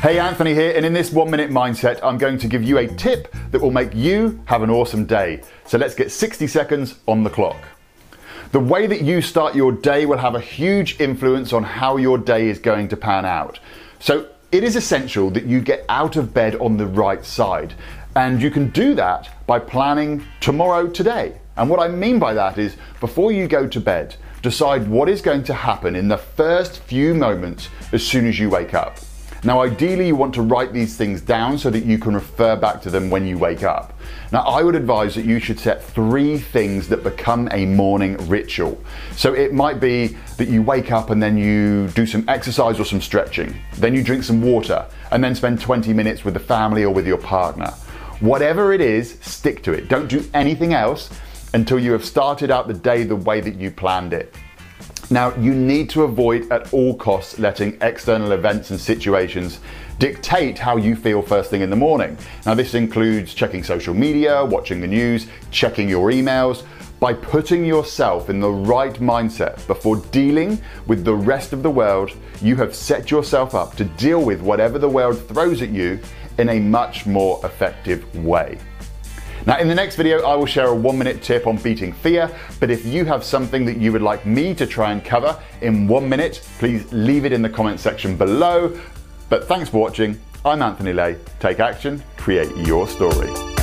Hey, Anthony here, and in this one minute mindset, I'm going to give you a tip that will make you have an awesome day. So let's get 60 seconds on the clock. The way that you start your day will have a huge influence on how your day is going to pan out. So it is essential that you get out of bed on the right side. And you can do that by planning tomorrow today. And what I mean by that is before you go to bed, decide what is going to happen in the first few moments as soon as you wake up. Now, ideally, you want to write these things down so that you can refer back to them when you wake up. Now, I would advise that you should set three things that become a morning ritual. So it might be that you wake up and then you do some exercise or some stretching, then you drink some water, and then spend 20 minutes with the family or with your partner. Whatever it is, stick to it. Don't do anything else until you have started out the day the way that you planned it. Now, you need to avoid at all costs letting external events and situations dictate how you feel first thing in the morning. Now, this includes checking social media, watching the news, checking your emails. By putting yourself in the right mindset before dealing with the rest of the world, you have set yourself up to deal with whatever the world throws at you in a much more effective way. Now, in the next video, I will share a one minute tip on beating fear. But if you have something that you would like me to try and cover in one minute, please leave it in the comment section below. But thanks for watching. I'm Anthony Lay. Take action, create your story.